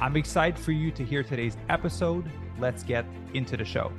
I'm excited for you to hear today's episode. Let's get into the show.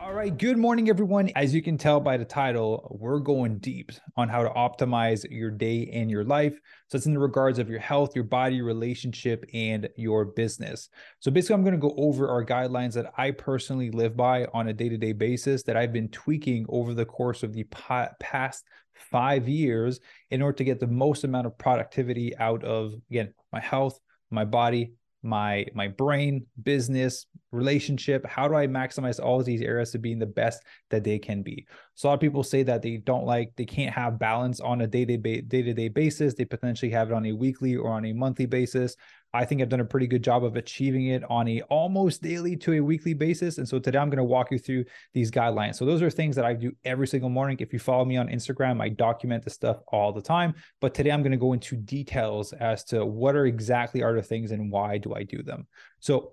All right. Good morning, everyone. As you can tell by the title, we're going deep on how to optimize your day and your life. So it's in the regards of your health, your body, relationship, and your business. So basically, I'm going to go over our guidelines that I personally live by on a day to day basis that I've been tweaking over the course of the past five years in order to get the most amount of productivity out of, again, my health, my body, my my brain business relationship. How do i maximize all of these areas to being the best that they can be? So a lot of people say that they don't like they can't have balance on a day-to-day day-to-day basis. They potentially have it on a weekly or on a monthly basis I think I've done a pretty good job of achieving it on a almost daily to a weekly basis. And so today I'm going to walk you through these guidelines. So those are things that I do every single morning. If you follow me on Instagram, I document the stuff all the time. But today I'm going to go into details as to what are exactly are the things and why do I do them. So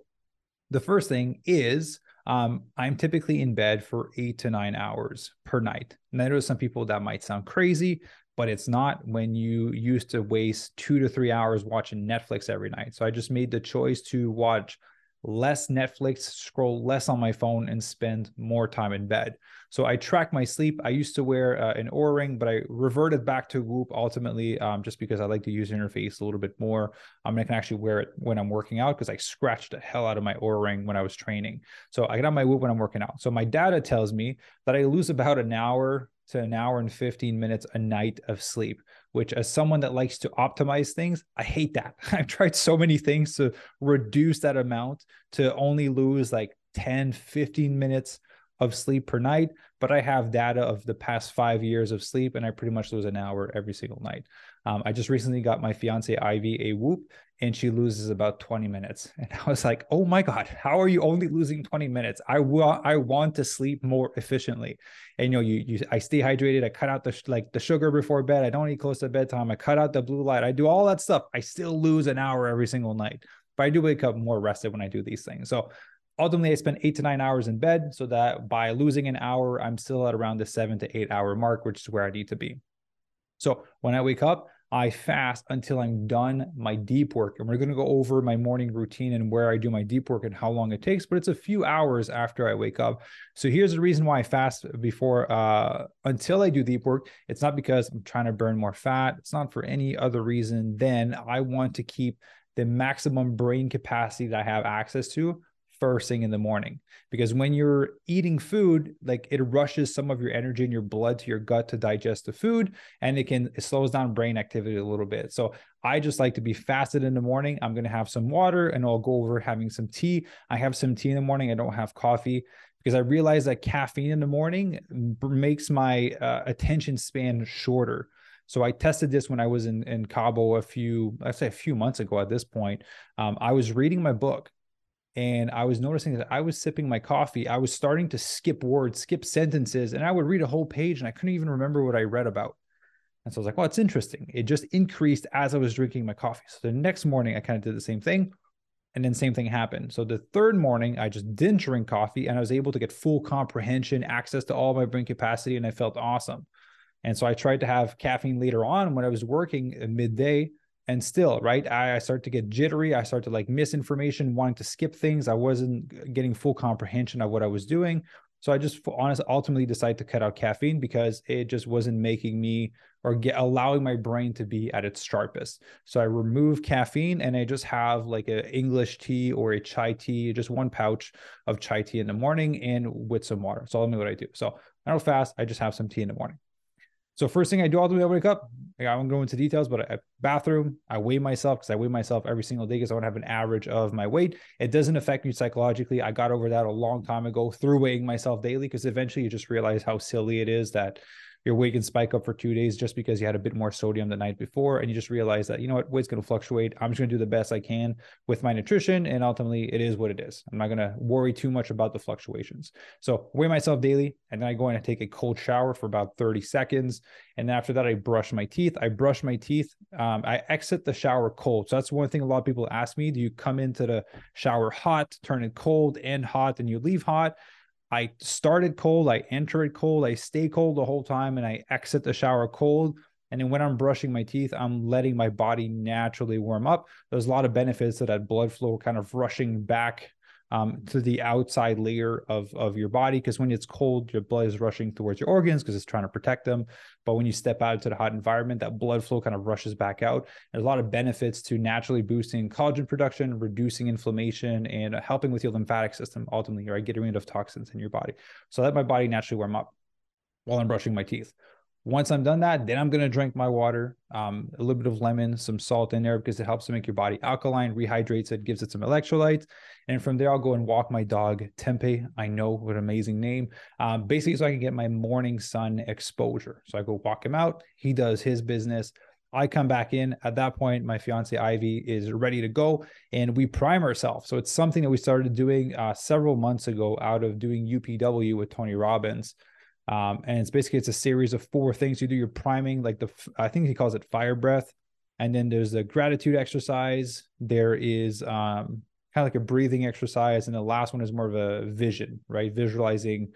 the first thing is um, I'm typically in bed for eight to nine hours per night. And I know some people that might sound crazy, but it's not when you used to waste two to three hours watching Netflix every night. So I just made the choice to watch less Netflix, scroll less on my phone, and spend more time in bed. So I track my sleep. I used to wear uh, an Oura ring, but I reverted back to Whoop ultimately, um, just because I like to use interface a little bit more. Um, I can actually wear it when I'm working out because I scratched the hell out of my Oura ring when I was training. So I get on my Whoop when I'm working out. So my data tells me that I lose about an hour to an hour and 15 minutes a night of sleep, which, as someone that likes to optimize things, I hate that. I've tried so many things to reduce that amount to only lose like 10, 15 minutes of sleep per night. But I have data of the past five years of sleep, and I pretty much lose an hour every single night. Um, I just recently got my fiance Ivy a Whoop, and she loses about 20 minutes. And I was like, "Oh my god, how are you only losing 20 minutes? I want I want to sleep more efficiently." And you know, you you I stay hydrated. I cut out the like the sugar before bed. I don't eat close to bedtime. I cut out the blue light. I do all that stuff. I still lose an hour every single night. But I do wake up more rested when I do these things. So ultimately I spend eight to nine hours in bed so that by losing an hour, I'm still at around the seven to eight hour mark, which is where I need to be. So when I wake up, I fast until I'm done my deep work. And we're going to go over my morning routine and where I do my deep work and how long it takes, but it's a few hours after I wake up. So here's the reason why I fast before uh until I do deep work. It's not because I'm trying to burn more fat. It's not for any other reason than I want to keep the maximum brain capacity that I have access to first thing in the morning. Because when you're eating food like it rushes some of your energy in your blood to your gut to digest the food and it can it slows down brain activity a little bit. So i just like to be fasted in the morning. I'm going to have some water and i'll go over having some tea. I have some tea in the morning. I don't have coffee. Because i realize that caffeine in the morning makes my uh, attention span shorter. So I tested this when I was in, in Cabo a few, I say a few months ago at this point. Um, I was reading my book and I was noticing that I was sipping my coffee. I was starting to skip words, skip sentences, and I would read a whole page and I couldn't even remember what I read about. And so I was like, well, it's interesting. It just increased as I was drinking my coffee. So the next morning, I kind of did the same thing. And then same thing happened. So the third morning, I just didn't drink coffee and I was able to get full comprehension, access to all my brain capacity, and I felt awesome. And so I tried to have caffeine later on when I was working midday and still right I, I start to get jittery i start to like misinformation wanting to skip things. I wasn't getting full comprehension of what i was doing. So i just honestly ultimately decided to cut out caffeine because it just wasn't making me or get allowing my brain to be at its sharpest. So i remove caffeine and i just have like an english tea or a chai tea just one pouch of chai tea in the morning and with some water. So let me what i do. So i don't fast i just have some tea in the morning so first thing I do all the way I wake up, I won't go into details, but I bathroom, I weigh myself because I weigh myself every single day because I want to have an average of my weight. It doesn't affect me psychologically. I got over that a long time ago through weighing myself daily because eventually you just realize how silly it is that your weight can spike up for two days just because you had a bit more sodium the night before. And you just realize that, you know what, weight's going to fluctuate. I'm just going to do the best I can with my nutrition. And ultimately, it is what it is. I'm not going to worry too much about the fluctuations. So, weigh myself daily. And then I go in and take a cold shower for about 30 seconds. And after that, I brush my teeth. I brush my teeth. Um, I exit the shower cold. So, that's one thing a lot of people ask me do you come into the shower hot, turn it cold and hot, and you leave hot? I started cold, I enter it cold, I stay cold the whole time, and I exit the shower cold. And then when I'm brushing my teeth, I'm letting my body naturally warm up. There's a lot of benefits to that blood flow kind of rushing back um, to the outside layer of, of your body. Because when it's cold, your blood is rushing towards your organs because it's trying to protect them. But when you step out into the hot environment, that blood flow kind of rushes back out. There's a lot of benefits to naturally boosting collagen production, reducing inflammation, and helping with your lymphatic system ultimately, right? Getting rid of toxins in your body. So let my body naturally warm up while I'm brushing my teeth. Once I'm done that, then I'm going to drink my water, um, a little bit of lemon, some salt in there because it helps to make your body alkaline, rehydrates it, gives it some electrolytes. And from there, I'll go and walk my dog, Tempe. I know what an amazing name. Um, basically, so I can get my morning sun exposure. So I go walk him out. He does his business. I come back in. At that point, my fiance Ivy is ready to go, and we prime ourselves. So it's something that we started doing uh, several months ago out of doing UPW with Tony Robbins. Um, and it's basically it's a series of four things you do. Your priming, like the I think he calls it fire breath, and then there's a gratitude exercise. There is um, kind of like a breathing exercise, and the last one is more of a vision, right? Visualizing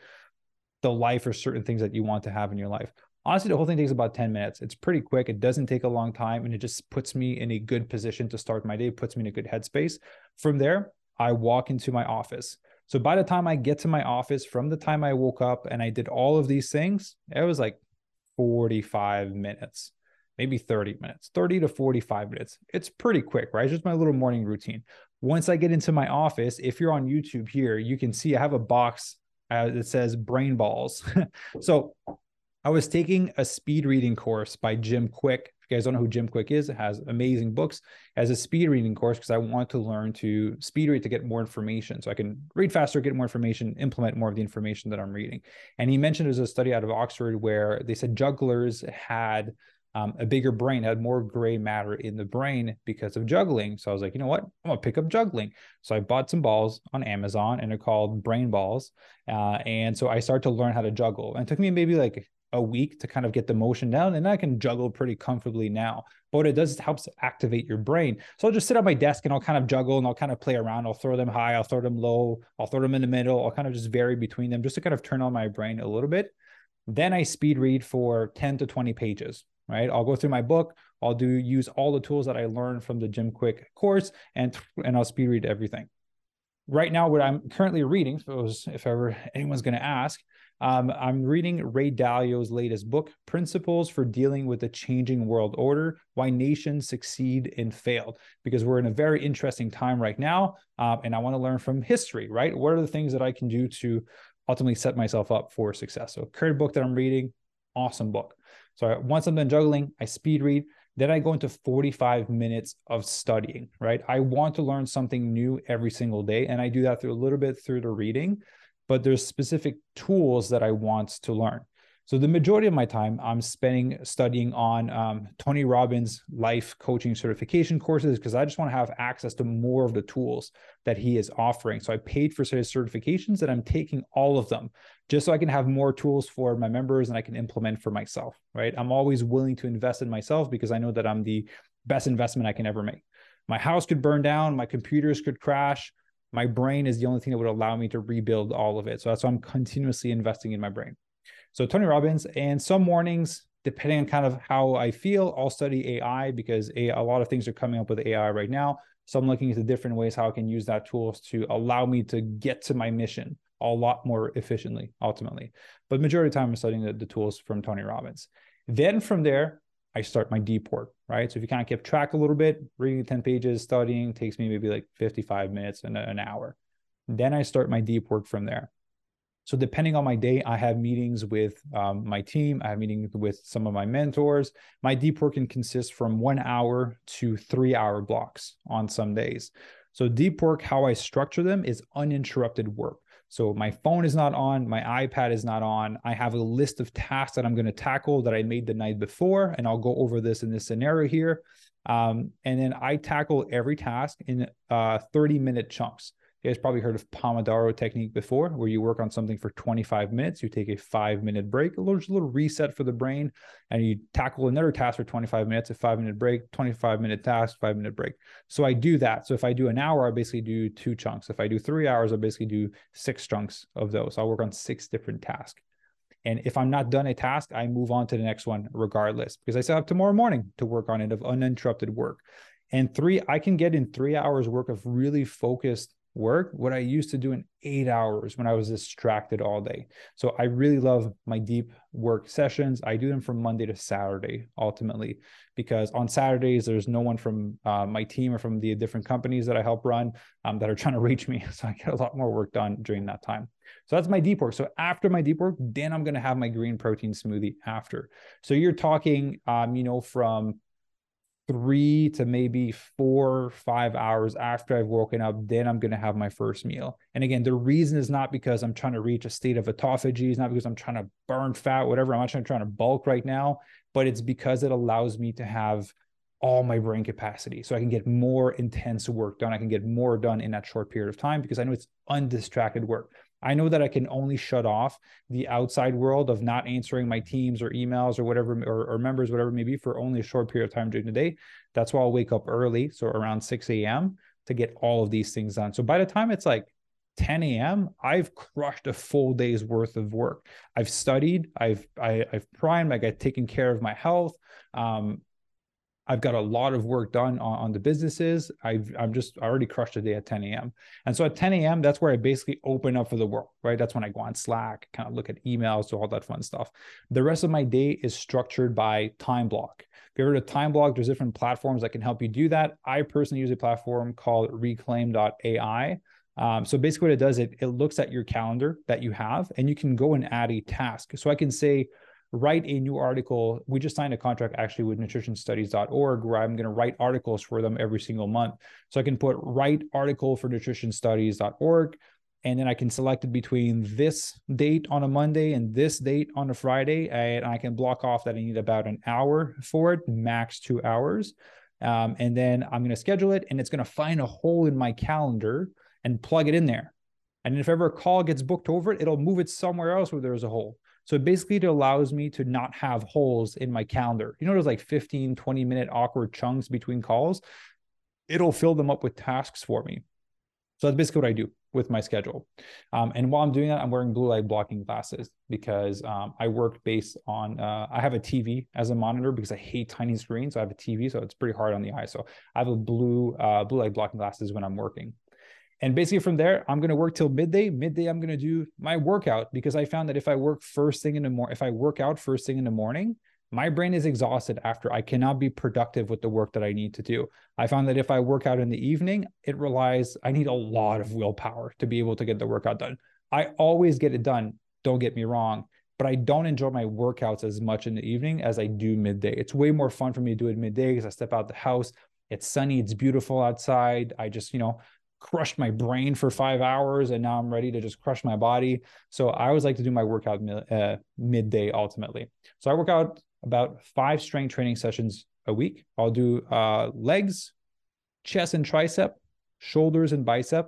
the life or certain things that you want to have in your life. Honestly, the whole thing takes about 10 minutes. It's pretty quick. It doesn't take a long time, and it just puts me in a good position to start my day, puts me in a good headspace. From there, I walk into my office. So by the time I get to my office, from the time I woke up and I did all of these things, it was like 45 minutes, maybe 30 minutes, 30 to 45 minutes. It's pretty quick, right? It's just my little morning routine. Once I get into my office, if you're on YouTube here, you can see I have a box uh, that says brain balls. so I was taking a speed reading course by Jim Kwik you guys don't know who Jim Kwik is, it has amazing books has a speed reading course because I want to learn to speed read to get more information. So I can read faster, get more information, implement more of the information that I'm reading. And he mentioned there's a study out of Oxford where they said jugglers had um, a bigger brain, had more gray matter in the brain because of juggling. So I was like, you know what? I'm gonna pick up juggling. So I bought some balls on Amazon and they're called brain balls. Uh, and so I started to learn how to juggle. And it took me maybe like a week to kind of get the motion down and I can juggle pretty comfortably now. But it does it helps activate your brain. So I'll just sit at my desk and I'll kind of juggle and I'll kind of play around. I'll throw them high, I'll throw them low, I'll throw them in the middle. I'll kind of just vary between them just to kind of turn on my brain a little bit. Then I speed read for 10 to 20 pages, right? I'll go through my book. I'll do use all the tools that I learned from the Jim Kwik course and and I'll speed read everything. Right now, what I'm currently reading, if, if ever anyone's going to ask, um, I'm reading Ray Dalio's latest book, Principles for Dealing with the Changing World Order Why Nations Succeed and Fail, because we're in a very interesting time right now. Um, and I want to learn from history, right? What are the things that I can do to ultimately set myself up for success? So, current book that I'm reading, awesome book. So, once I'm done juggling, I speed read. Then I go into 45 minutes of studying, right? I want to learn something new every single day. And I do that through a little bit through the reading but there's specific tools that I want to learn. So the majority of my time I'm spending studying on um, Tony Robbins life coaching certification courses because I just want to have access to more of the tools that he is offering. So I paid for his certifications and I'm taking all of them just so I can have more tools for my members and I can implement for myself, right? I'm always willing to invest in myself because I know that I'm the best investment I can ever make. My house could burn down, my computers could crash, my brain is the only thing that would allow me to rebuild all of it. So that's why I'm continuously investing in my brain. So Tony Robbins, and some mornings, depending on kind of how I feel, I'll study AI because a, a lot of things are coming up with AI right now. So I'm looking into different ways how I can use that tools to allow me to get to my mission a lot more efficiently, ultimately. But majority of time, I'm studying the, the tools from Tony Robbins. Then from there, I start my deep work, right? So if you kind of keep track a little bit, reading 10 pages, studying takes me maybe like 55 minutes and an hour. Then I start my deep work from there. So depending on my day, I have meetings with um, my team. I have meetings with some of my mentors. My deep work can consist from one hour to three hour blocks on some days. So deep work, how I structure them is uninterrupted work. So my phone is not on, my iPad is not on. I have a list of tasks that I'm going to tackle that I made the night before, and I'll go over this in this scenario here. Um, and then I tackle every task in uh, 30 minute chunks. You guys probably heard of Pomodoro technique before, where you work on something for 25 minutes, you take a five minute break, a little, a little reset for the brain, and you tackle another task for 25 minutes, a five minute break, 25 minute task, five minute break. So I do that. So if I do an hour, I basically do two chunks. If I do three hours, I basically do six chunks of those. I'll work on six different tasks. And if I'm not done a task, I move on to the next one regardless because I still have tomorrow morning to work on it of uninterrupted work. And three, I can get in three hours work of really focused work what I used to do in eight hours when I was distracted all day. So I really love my deep work sessions. I do them from Monday to Saturday ultimately, because on Saturdays, there's no one from uh, my team or from the different companies that I help run um, that are trying to reach me. So I get a lot more work done during that time. So that's my deep work. So after my deep work, then I'm going to have my green protein smoothie after. So you're talking, um, you know, from three to maybe four, five hours after I've woken up, then I'm going to have my first meal. And again, the reason is not because I'm trying to reach a state of autophagy, it's not because I'm trying to burn fat, whatever. I'm not trying, trying to bulk right now, but it's because it allows me to have all my brain capacity so I can get more intense work done. I can get more done in that short period of time because I know it's undistracted work. I know that I can only shut off the outside world of not answering my teams or emails or whatever, or, or members, whatever it may be, for only a short period of time during the day. That's why I'll wake up early, so around 6 a.m., to get all of these things done. So by the time it's like 10 a.m., I've crushed a full day's worth of work. I've studied, I've I, have i have primed, I got taken care of my health. Um, I've got a lot of work done on, on the businesses. I've I'm just I already crushed a day at 10 a.m. And so at 10 a.m. that's where I basically open up for the world, right? That's when I go on Slack, kind of look at emails, do all that fun stuff. The rest of my day is structured by time block. If you ever heard of time block, there's different platforms that can help you do that. I personally use a platform called Reclaim.ai. Um, so basically, what it does, it it looks at your calendar that you have, and you can go and add a task. So I can say write a new article. We just signed a contract actually with nutritionstudies.org where I'm going to write articles for them every single month. So I can put write article for nutritionstudies.org and then I can select it between this date on a Monday and this date on a Friday. And I can block off that I need about an hour for it, max two hours. Um, and then I'm going to schedule it and it's going to find a hole in my calendar and plug it in there. And if ever a call gets booked over it, it'll move it somewhere else where there's a hole. So it basically it allows me to not have holes in my calendar. You know, there's like 15, 20 minute awkward chunks between calls. It'll fill them up with tasks for me. So that's basically what I do with my schedule. Um, and while I'm doing that, I'm wearing blue light blocking glasses because um, I work based on, uh, I have a TV as a monitor because I hate tiny screens. So I have a TV, so it's pretty hard on the eye. So I have a blue, uh, blue light blocking glasses when I'm working. And basically from there, I'm going to work till midday. Midday, I'm going to do my workout because I found that if I work first thing in the morning, if I work out first thing in the morning, my brain is exhausted after I cannot be productive with the work that I need to do. I found that if I work out in the evening, it relies, I need a lot of willpower to be able to get the workout done. I always get it done, don't get me wrong, but I don't enjoy my workouts as much in the evening as I do midday. It's way more fun for me to do it midday because I step out the house. It's sunny, it's beautiful outside. I just, you know, crushed my brain for five hours and now I'm ready to just crush my body. So I always like to do my workout uh, midday ultimately. So I work out about five strength training sessions a week. I'll do uh, legs, chest and tricep, shoulders and bicep,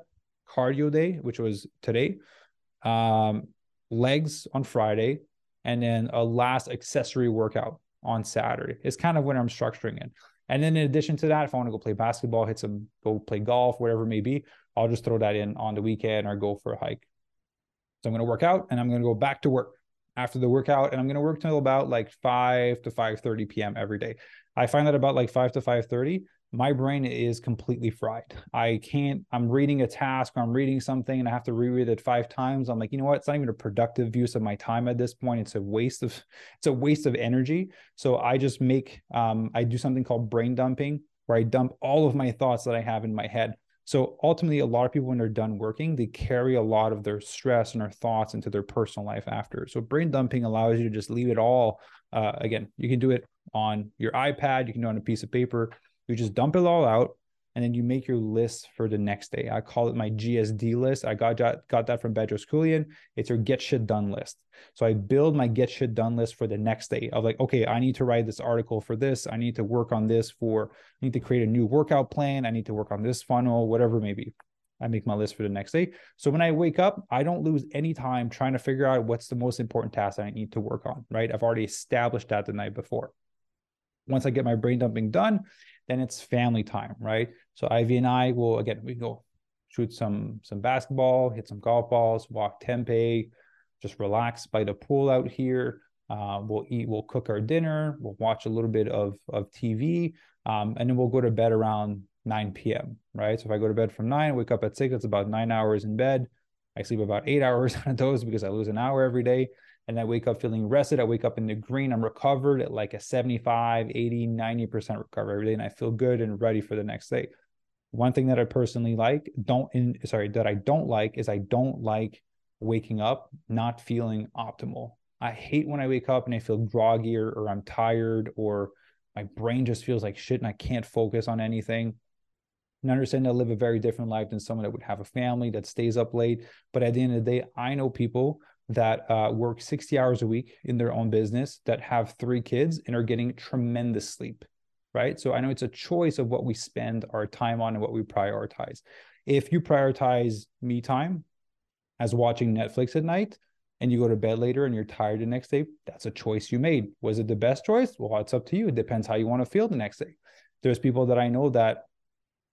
cardio day, which was today, um, legs on Friday, and then a last accessory workout on Saturday. It's kind of when I'm structuring it. And then in addition to that, if I want to go play basketball, hit some, go play golf, whatever it may be, I'll just throw that in on the weekend or go for a hike. So I'm going to work out and I'm going to go back to work after the workout and I'm going to work till about like 5 to 5:30 p.m. every day. I find that about like 5 to 5:30 my brain is completely fried. I can't, I'm reading a task or I'm reading something and I have to reread it five times. I'm like, you know what? It's not even a productive use of my time at this point. It's a waste of, it's a waste of energy. So I just make, um, I do something called brain dumping where I dump all of my thoughts that I have in my head. So ultimately, a lot of people, when they're done working, they carry a lot of their stress and their thoughts into their personal life after. So brain dumping allows you to just leave it all. Uh, again, you can do it on your iPad, you can do it on a piece of paper you just dump it all out. and then you make your list for the next day. I call it my GSD list. I got got that from Bedros Keuilian. It's your get shit done list. So I build my get shit done list for the next day of like, okay, I need to write this article for this. I need to work on this for. I need to create a new workout plan. I need to work on this funnel, whatever it may be. I make my list for the next day. So when I wake up, I don't lose any time trying to figure out what's the most important task I need to work on. Right? I've already established that the night before. Once I get my brain dumping done, then it's family time, right? So Ivy and I will again we go shoot some some basketball, hit some golf balls, walk Tempe, just relax by the pool out here. Uh, we'll eat, we'll cook our dinner, we'll watch a little bit of of TV, um, and then we'll go to bed around 9 p.m. Right. So if I go to bed from nine, wake up at six, it's about nine hours in bed. I sleep about eight hours of those because I lose an hour every day and I wake up feeling rested. I wake up in the green. I'm recovered at like a 75, 80, 90% recovery every day. And I feel good and ready for the next day. One thing that I personally like, don't in sorry, that I don't like is I don't like waking up not feeling optimal. I hate when I wake up and I feel groggy or, or I'm tired or my brain just feels like shit and I can't focus on anything. And understand I live a very different life than someone that would have a family that stays up late. But at the end of the day, I know people that uh, work 60 hours a week in their own business that have three kids and are getting tremendous sleep right? So i know it's a choice of what we spend our time on and what we prioritize. If you prioritize me time as watching netflix at night and you go to bed later and you're tired the next day that's a choice you made. Was it the best choice? Well it's up to you. It depends how you want to feel the next day. There's people that i know that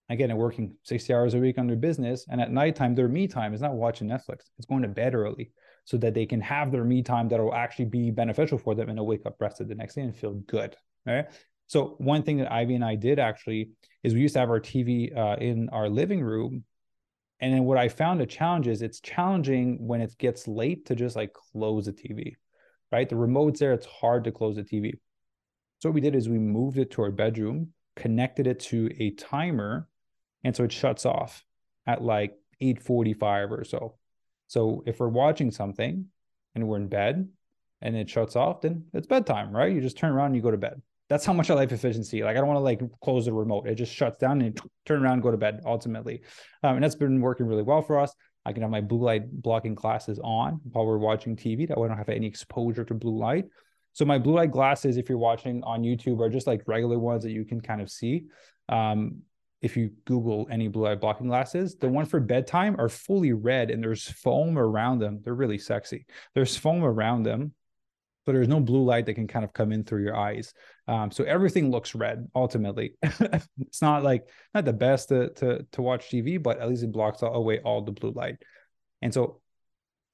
again they're working 60 hours a week on their business and at nighttime their me time is not watching netflix it's going to bed early so that they can have their me time that will actually be beneficial for them and they'll wake up rested the next day and feel good. Right. So one thing that Ivy and I did actually is we used to have our TV uh, in our living room. And then what I found a challenge is it's challenging when it gets late to just like close the TV, right? The remote's there, it's hard to close the TV. So what we did is we moved it to our bedroom, connected it to a timer, and so it shuts off at like 8:45 or so. So if we're watching something and we're in bed and it shuts off, then it's bedtime, right? You just turn around and you go to bed. That's how much I like efficiency. Like I don't want to like close the remote. It just shuts down and turn around and go to bed ultimately. Um, and that's been working really well for us. I can have my blue light blocking glasses on while we're watching TV. That way I don't have any exposure to blue light. So my blue light glasses, if you're watching on YouTube, are just like regular ones that you can kind of see. Um, if you Google any blue light blocking glasses, the one for bedtime are fully red and there's foam around them. They're really sexy. There's foam around them, but there's no blue light that can kind of come in through your eyes. Um, so everything looks red ultimately. it's not like not the best to, to to watch TV, but at least it blocks away all the blue light. And so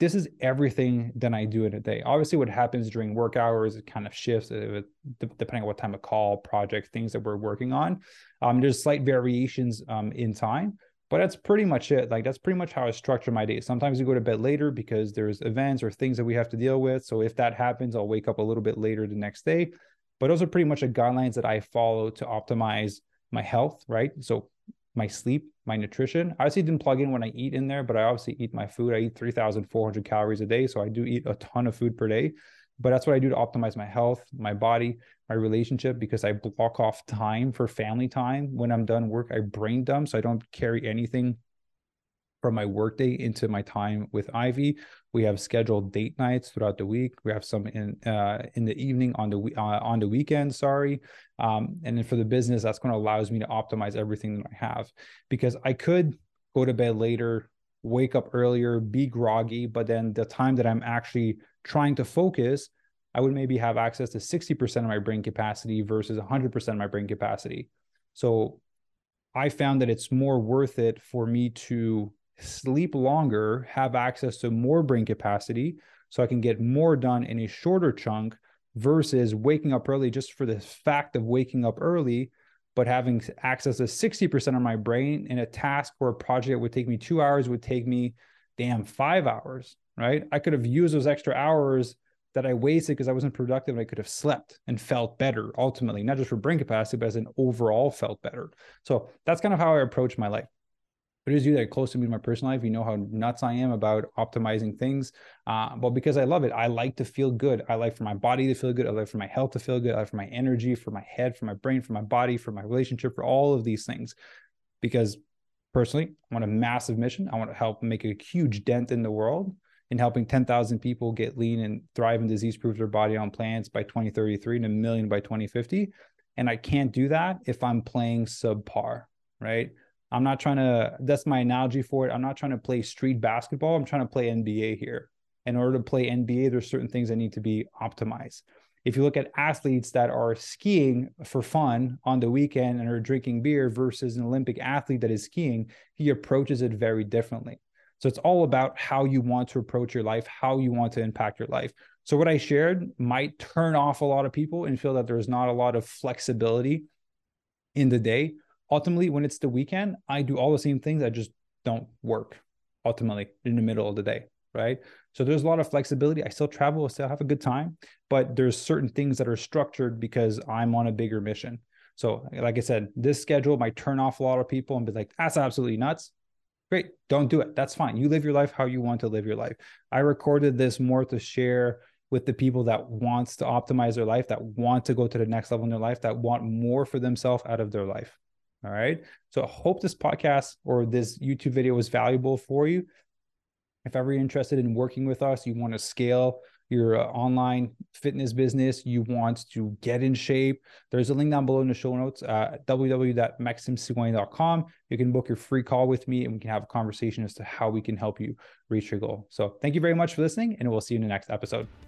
this is everything that I do in a day. Obviously, what happens during work hours, it kind of shifts uh, depending on what time of call, project, things that we're working on. Um, there's slight variations um, in time, but that's pretty much it. Like that's pretty much how I structure my day. Sometimes we go to bed later because there's events or things that we have to deal with. So if that happens, I'll wake up a little bit later the next day. But those are pretty much the guidelines that I follow to optimize my health, right? So my sleep, my nutrition. I obviously didn't plug in when I eat in there, but I obviously eat my food. I eat 3,400 calories a day. So I do eat a ton of food per day. But that's what I do to optimize my health, my body, my relationship, because I block off time for family time. When I'm done work, I brain dump. So I don't carry anything from my workday into my time with Ivy. We have scheduled date nights throughout the week. We have some in uh, in the evening on the uh, on the weekend. Sorry, um, and then for the business, that's going to allows me to optimize everything that I have because I could go to bed later, wake up earlier, be groggy, but then the time that I'm actually trying to focus, I would maybe have access to 60% of my brain capacity versus 100% of my brain capacity. So I found that it's more worth it for me to sleep longer, have access to more brain capacity so I can get more done in a shorter chunk versus waking up early just for the fact of waking up early, but having access to 60% of my brain in a task or a project that would take me two hours would take me, damn, five hours, right? I could have used those extra hours that I wasted because I wasn't productive and I could have slept and felt better ultimately, not just for brain capacity, but as an overall felt better. So that's kind of how I approach my life for those of you that are close to me in my personal life, you know how nuts I am about optimizing things. Uh, but because I love it, I like to feel good. I like for my body to feel good. I like for my health to feel good. I like for my energy, for my head, for my brain, for my body, for my relationship, for all of these things. because personally, I want a massive mission. I want to help make a huge dent in the world in helping 10,000 people get lean and thrive and disease proof their body on plants by 2033 and a million by 2050. And I can't do that if I'm playing subpar, right? I'm not trying to, that's my analogy for it. I'm not trying to play street basketball. I'm trying to play NBA here. In order to play NBA, there's certain things that need to be optimized. If you look at athletes that are skiing for fun on the weekend and are drinking beer versus an Olympic athlete that is skiing, he approaches it very differently. So it's all about how you want to approach your life, how you want to impact your life. So what I shared might turn off a lot of people and feel that there's not a lot of flexibility in the day. Ultimately, when it's the weekend, I do all the same things i just don't work ultimately in the middle of the day, right? So there's a lot of flexibility. I still travel, I still have a good time, but there's certain things that are structured because I'm on a bigger mission. So, like I said, this schedule might turn off a lot of people and be like, that's absolutely nuts. Great. Don't do it. That's fine. You live your life how you want to live your life. I recorded this more to share with the people that wants to optimize their life, that want to go to the next level in their life, that want more for themselves out of their life. All right. So I hope this podcast or this YouTube video was valuable for you. If ever you're interested in working with us, you want to scale your uh, online fitness business, you want to get in shape, there's a link down below in the show notes, uh, www.maximsigouin.com. You can book your free call with me and we can have a conversation as to how we can help you reach your goal. So thank you very much for listening, and we'll see you in the next episode.